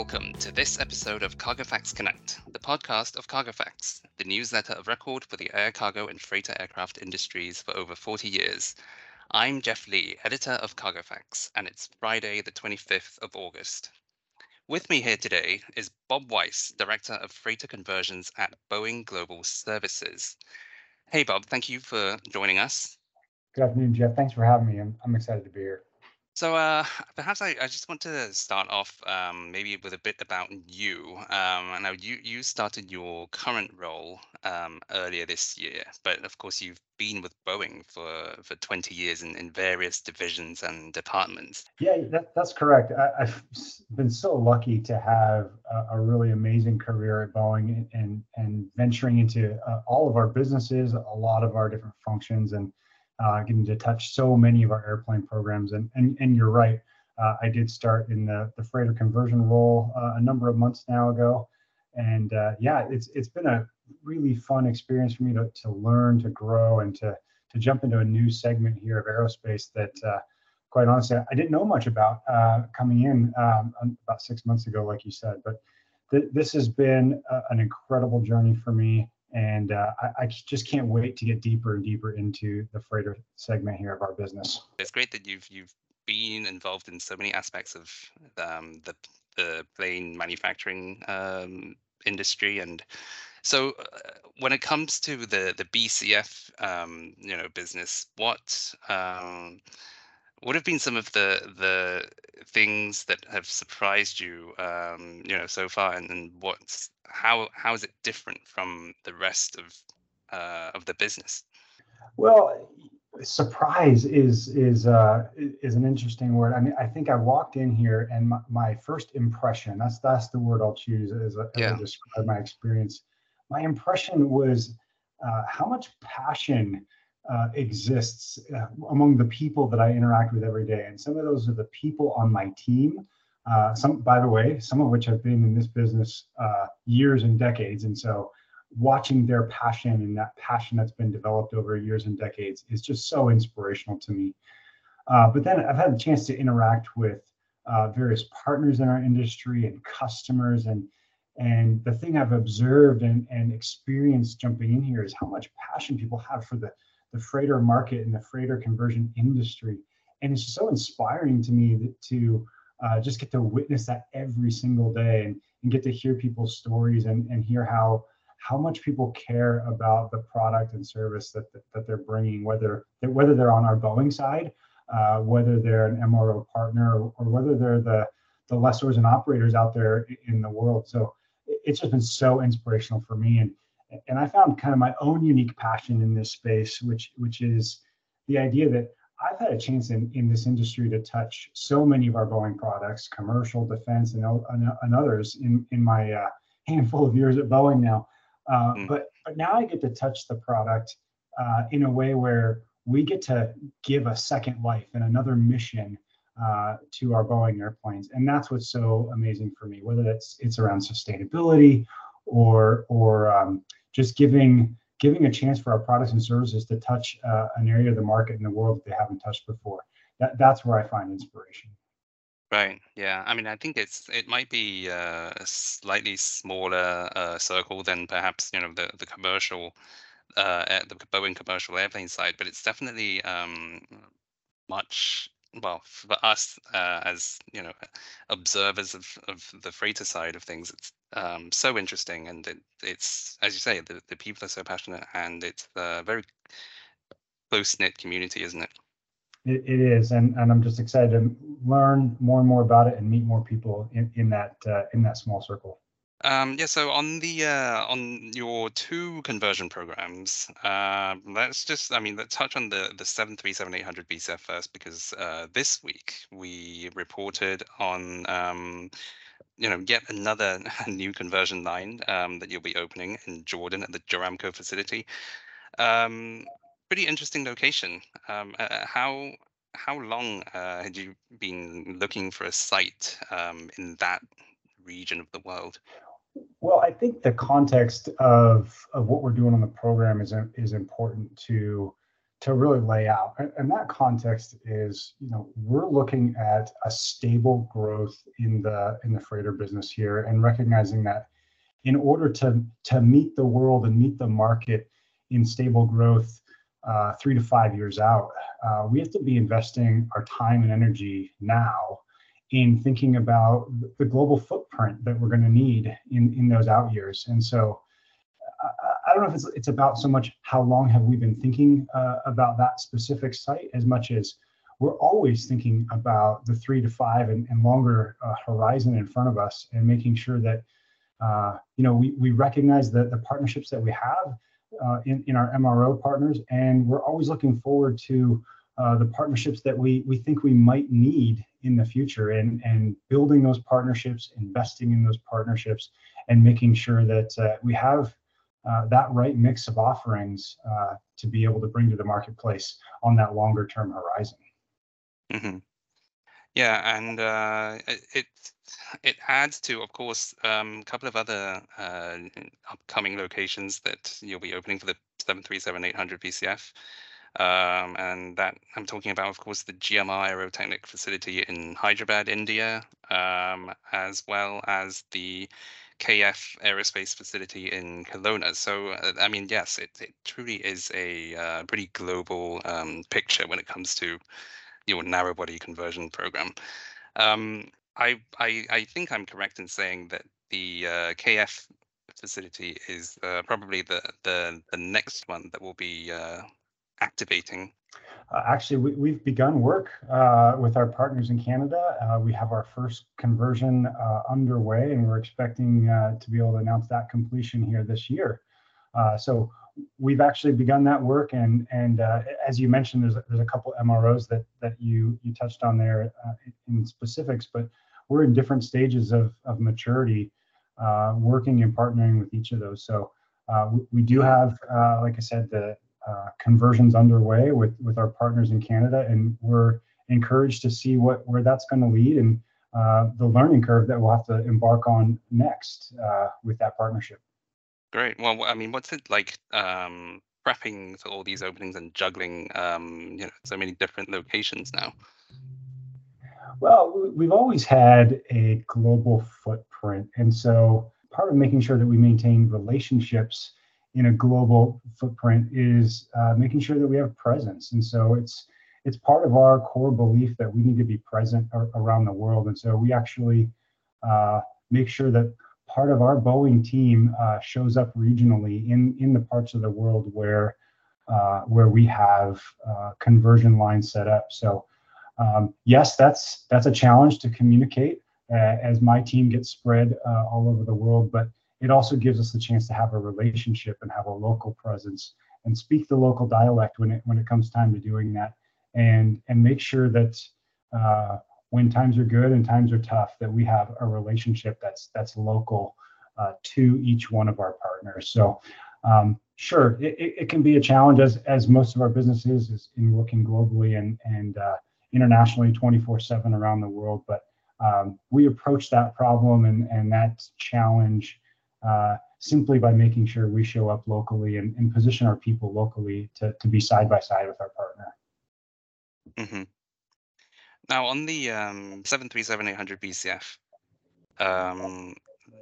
welcome to this episode of Cargo Facts Connect, the podcast of Cargo Facts, the newsletter of record for the air cargo and freighter aircraft industries for over 40 years. I'm Jeff Lee, editor of Cargo Facts, and it's Friday, the 25th of August. With me here today is Bob Weiss, Director of Freighter Conversions at Boeing Global Services. Hey, Bob, thank you for joining us. Good afternoon, Jeff. Thanks for having me. I'm, I'm excited to be here. So uh, perhaps I, I just want to start off um, maybe with a bit about you. Um, now you you started your current role um, earlier this year, but of course you've been with Boeing for for 20 years in, in various divisions and departments. Yeah, that, that's correct. I, have been so lucky to have a, a, really amazing career at Boeing and and venturing into uh, all of our businesses, a lot of our different functions, and uh, getting to touch so many of our airplane programs. And and, and you're right. Uh, I did start in the, the freighter conversion role uh, a number of months now ago, and uh, yeah, it's it's been a really fun experience for me to, to learn, to grow, and to to jump into a new segment here of aerospace that, uh, quite honestly, I didn't know much about uh, coming in um, about six months ago, like you said. But th- this has been a, an incredible journey for me and uh, I, I, just can't wait to get deeper and deeper into the freighter segment here of our business. It's great that you've you've been involved in so many aspects of um, the the plane manufacturing um, industry, and so uh, when it comes to the the BCF um, you know business, what um, what have been some of the the things that have surprised you um, you know so far? And, what's how how is it different from the rest of uh, of the business? Well surprise is is uh, is an interesting word. I mean i think i walked in here and my, my first impression that's that's the word i'll choose as, a, yeah. describe my experience. My impression was uh, how much passion uh, exists uh, among the people that I interact with every day. And some of those are the people on my team. Uh, some, by the way, some of which have been in this business uh, years and decades. And so watching their passion and that passion that's been developed over years and decades is just so inspirational to me. Uh, but then I've had the chance to interact with various partners in our industry and customers and and the thing I've observed and, and experienced jumping in here is how much passion people have for the the freighter market and the freighter conversion industry. And it's so inspiring to me to uh, just get to witness that every single day and, and get to hear people's stories and, and hear how how much people care about the product and service that, that, that they're bringing, whether whether they're on our Boeing side, uh, whether they're an MRO partner, or, or whether they're the the lessors and operators out there in the world. So it's just been so inspirational for me. And and I found kind of my own unique passion in this space, which which is the idea that I've had a chance in, in this industry to touch so many of our Boeing products, commercial, defense, and, and, and others in, in my uh, handful of years at Boeing now. Uh, mm. But but now I get to touch the product uh, in a way where we get to give a second life and another mission uh, to our Boeing airplanes, and that's what's so amazing for me. Whether that's it's around sustainability or or um, just giving giving a chance for our products and services to touch uh, an area of the market in the world that they haven't touched before. That that's where I find inspiration. Right. Yeah. I mean, I think it's it might be uh, a slightly smaller uh, circle than perhaps you know the the commercial uh, the Boeing commercial airplane side, but it's definitely um, much well for us uh, as you know observers of, of the freighter side of things it's um, so interesting and it, it's as you say the, the people are so passionate and it's a very close-knit community isn't it? it it is and, and i'm just excited to learn more and more about it and meet more people in, in that uh, in that small circle um, yeah, so on the uh, on your two conversion programs, uh, let's just I mean let's touch on the the seven three seven eight hundred BCF first because uh, this week we reported on um, you know yet another new conversion line um, that you'll be opening in Jordan at the Joramco facility. Um, pretty interesting location. Um, how how long uh, had you been looking for a site um, in that region of the world? Well, I think the context of of what we're doing on the program is is important to to really lay out. And that context is, you know, we're looking at a stable growth in the in the freighter business here and recognizing that in order to to meet the world and meet the market in stable growth uh, three to five years out, uh, we have to be investing our time and energy now in thinking about the global footprint that we're going to need in in those out years. And so I don't know if it's it's about so much how long have we been thinking uh, about that specific site as much as we're always thinking about the three to five and, and longer uh, horizon in front of us and making sure that uh, you know we, we recognize the, the partnerships that we have uh, in, in our MRO partners and we're always looking forward to uh, the partnerships that we we think we might need in the future and and building those partnerships investing in those partnerships and making sure that uh, we have uh, that right mix of offerings uh, to be able to bring to the marketplace on that longer term horizon. Mm-hmm. Yeah, and uh, it it adds to, of course, um, a couple of other upcoming locations that you'll be opening for the 737-800 BCF. Um, and that I'm talking about, of course, the GMR Aero Technic facility in Hyderabad, India, um, as well as the KF aerospace facility in Kelowna. So, uh, I mean, yes, it, it truly is a uh, pretty global um, picture when it comes to your narrow body conversion program. Um, I, I, I think I'm correct in saying that the uh, KF facility is uh, probably the, the the next one that will be uh, activating uh, actually, we, have begun work uh, with our partners in Canada. Uh, we have our first conversion uh, underway, and we're expecting uh, to be able to announce that completion here this year. Uh, so we've actually begun that work, and and as you mentioned, there's there's a couple MROs that that you you touched on there in specifics, but we're in different stages of of maturity, working and partnering with each of those. So we, we do have, like I said, the uh, conversions underway with with our partners in Canada, and we're encouraged to see what where that's going to lead and uh, the learning curve that we'll have to embark on next uh, with that partnership. Great. Well, I mean, what's it like um, prepping for all these openings and juggling, um, you know, so many different locations now? Well, we've always had a global footprint, and so part of making sure that we maintain relationships in a global footprint is uh, making sure that we have presence. And so it's it's part of our core belief that we need to be present ar- around the world. And so we actually uh, make sure that part of our Boeing team uh, shows up regionally in in the parts of the world where uh, where we have uh, conversion lines set up. So um, yes, that's that's a challenge to communicate uh, as my team gets spread all over the world, but it also gives us the chance to have a relationship and have a local presence and speak the local dialect when it when it comes time to doing that. And and make sure that uh, when times are good and times are tough that we have a relationship that's that's local uh, to each one of our partners. So um, sure it, it can be a challenge as as most of our businesses is in working globally and and uh, internationally 24 7 around the world. But um, we approach that problem and and that challenge uh, simply by making sure we show up locally and, and, position our people locally to, to be side by side with our partner. Mm-hmm. Now, on the um, 737-800 BCF, um,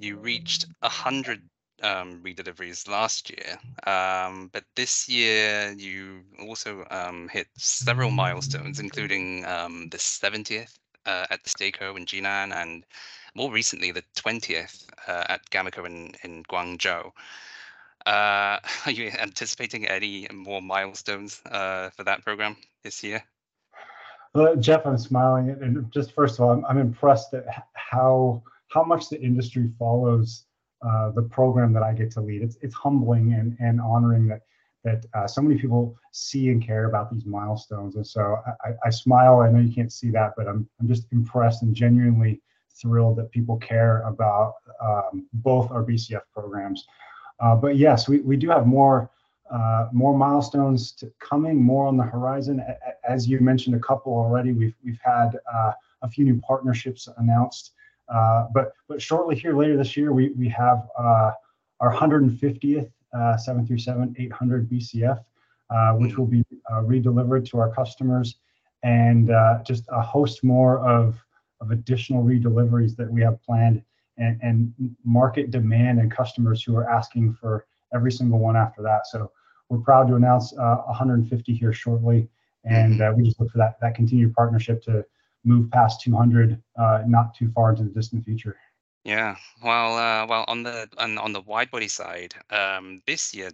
you reached 100 um, redeliveries last year, um, but this year you also um, hit several milestones, including um, the 70th uh, at the STAECO in Jinan and more recently the 20th uh, at GAMECO in, in Guangzhou. Uh, are you anticipating any more milestones uh, for that program this year? Well, Jeff, I'm smiling, and just first of all, I'm, I'm impressed at how how much the industry follows uh, the program that I get to lead. It's it's humbling and and honoring that that uh, so many people see and care about these milestones. And so I, I, smile. I know you can't see that, but I'm I'm just impressed and genuinely thrilled that people care about um, both our BCF programs. Uh, but yes, we, we do have more uh, more milestones to coming, more on the horizon. As you mentioned, a couple already. We've we've had uh, a few new partnerships announced. Uh, but but shortly here later this year, we we have uh, our 150th uh, 737-800 BCF uh, which will be uh, redelivered to our customers, and uh, just a host more of, of additional redeliveries that we have planned, and, and market demand and customers who are asking for every single one after that. So we're proud to announce 150 here shortly, and we just look for that that continued partnership to move past 200 uh, not too far into the distant future. Yeah, well, uh, well, on the on, on the wide body side, um, this year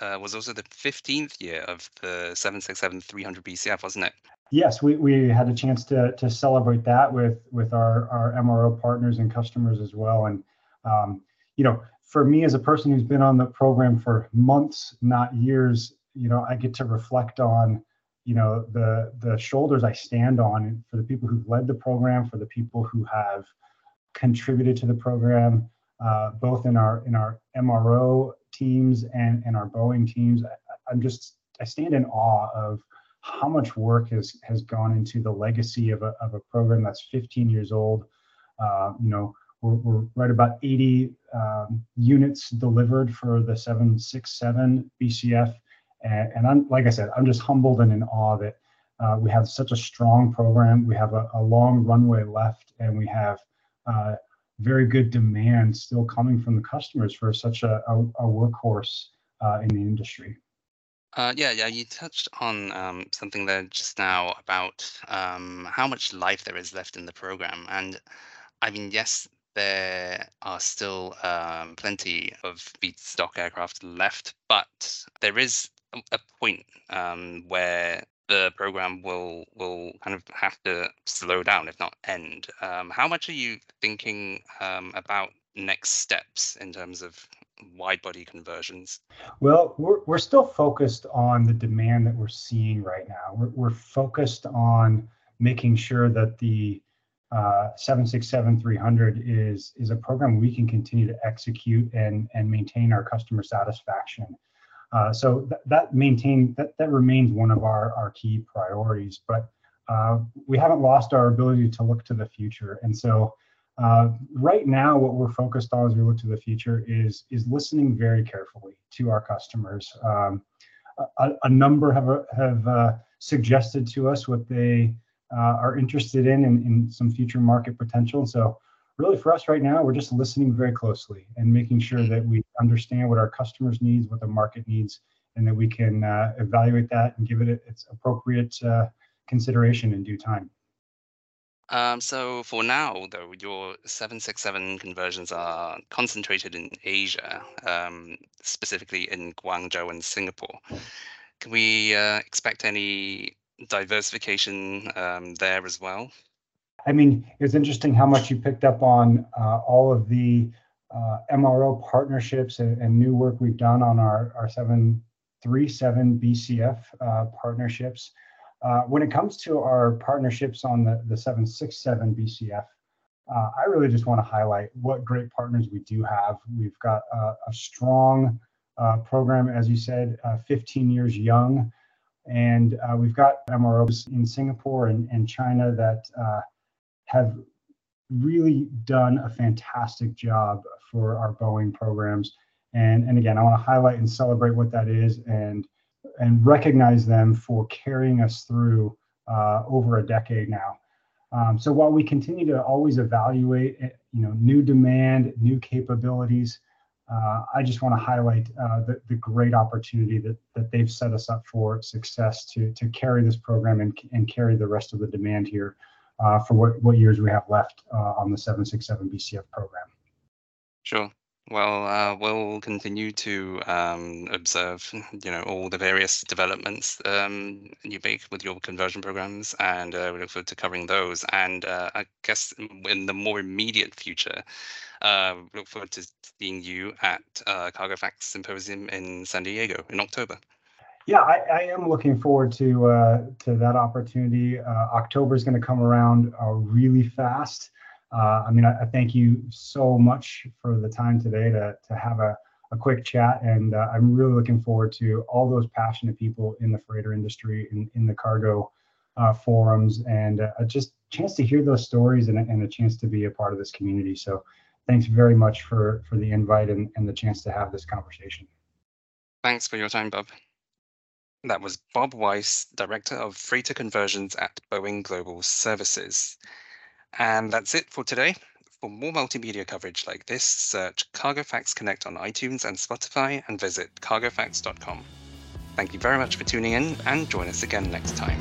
uh, was also the 15th year of the 767 300 BCF, wasn't it? Yes, we, we had a chance to to celebrate that with with our our MRO partners and customers as well. And um, you know, for me as a person who's been on the program for months, not years, you know, I get to reflect on you know the the shoulders I stand on for the people who've led the program, for the people who have contributed to the program, uh, both in our in our MRO teams and and our Boeing teams. I, I'm just I stand in awe of how much work has has gone into the legacy of a of a program that's 15 years old. Uh, you know, we're, we're, right about 80 um, units delivered for the 767 BCF and, and I'm like I said, I'm just humbled and in awe that uh, we have such a strong program. We have a, a long runway left, and we have uh, very good demand still coming from the customers for such a, a, a workhorse uh, in the industry. Uh, yeah, yeah, you touched on um, something there just now about um, how much life there is left in the program. And I mean, yes, there are still um, plenty of feedstock aircraft left, but there is a point um, where the program will will kind of have to slow down, if not end. Um, how much are you thinking um, about next steps in terms of wide body conversions? Well, we're, we're still focused on the demand that we're seeing right now. We're, we're focused on making sure that the uh, 767-300 is is a program we can continue to execute and and maintain our customer satisfaction. Uh, so th- that maintain that, that remains one of our, our key priorities, but uh, we haven't lost our ability to look to the future. And so uh, right now, what we're focused on as we look to the future is is listening very carefully to our customers. Um, a, a, number have have uh, suggested to us what they uh, are interested in, in in some future market potential. So really for us right now, we're just listening very closely and making sure that we understand what our customers needs, what the market needs, and that we can uh, evaluate that and give it its appropriate uh, consideration in due time. Um, so for now, though, your 767 conversions are concentrated in Asia, um, specifically in Guangzhou and Singapore. Can we uh, expect any diversification um, there as well? I mean, it's interesting how much you picked up on uh, all of the uh, MRO partnerships and, and, new work we've done on our, our 737 BCF uh, partnerships. Uh, when it comes to our partnerships on the, the 767 BCF, uh, I really just want to highlight what great partners we do have. We've got a, a strong uh, program, as you said, 15 years young. And we've got MROs in Singapore and, and China that have really done a fantastic job for our Boeing programs. And, and again, I want to highlight and celebrate what that is and, and recognize them for carrying us through uh, over a decade now. Um, so while we continue to always evaluate, eh, you know, new demand, new capabilities, uh, I just want to highlight uh, the, the great opportunity that, that they've set us up for success to, to carry this program and, and carry the rest of the demand here uh, for what, what years we have left uh, on the 767 BCF program. Sure. Well, uh, we'll continue to um, observe, you know, all the various developments um, you make with your conversion programs, and uh, we look forward to covering those. And uh, I guess in the more immediate future, uh, look forward to seeing you at uh, Cargo Facts Symposium in San Diego in October. Yeah, I, I am looking forward to uh, to that opportunity. Uh, October is going to come around really fast. Uh, I mean, I, I, thank you so much for the time today to to have a, a quick chat, and uh, I'm really looking forward to all those passionate people in the freighter industry, in, in the cargo uh, forums, and a just chance to hear those stories and, and a chance to be a part of this community. So, thanks very much for for the invite and, and the chance to have this conversation. Thanks for your time, Bob. That was Bob Weiss, Director of Freighter Conversions at Boeing Global Services. And that's it for today. For more multimedia coverage like this, search CargoFacts Connect on iTunes and Spotify and visit cargofacts.com. Thank you very much for tuning in and join us again next time.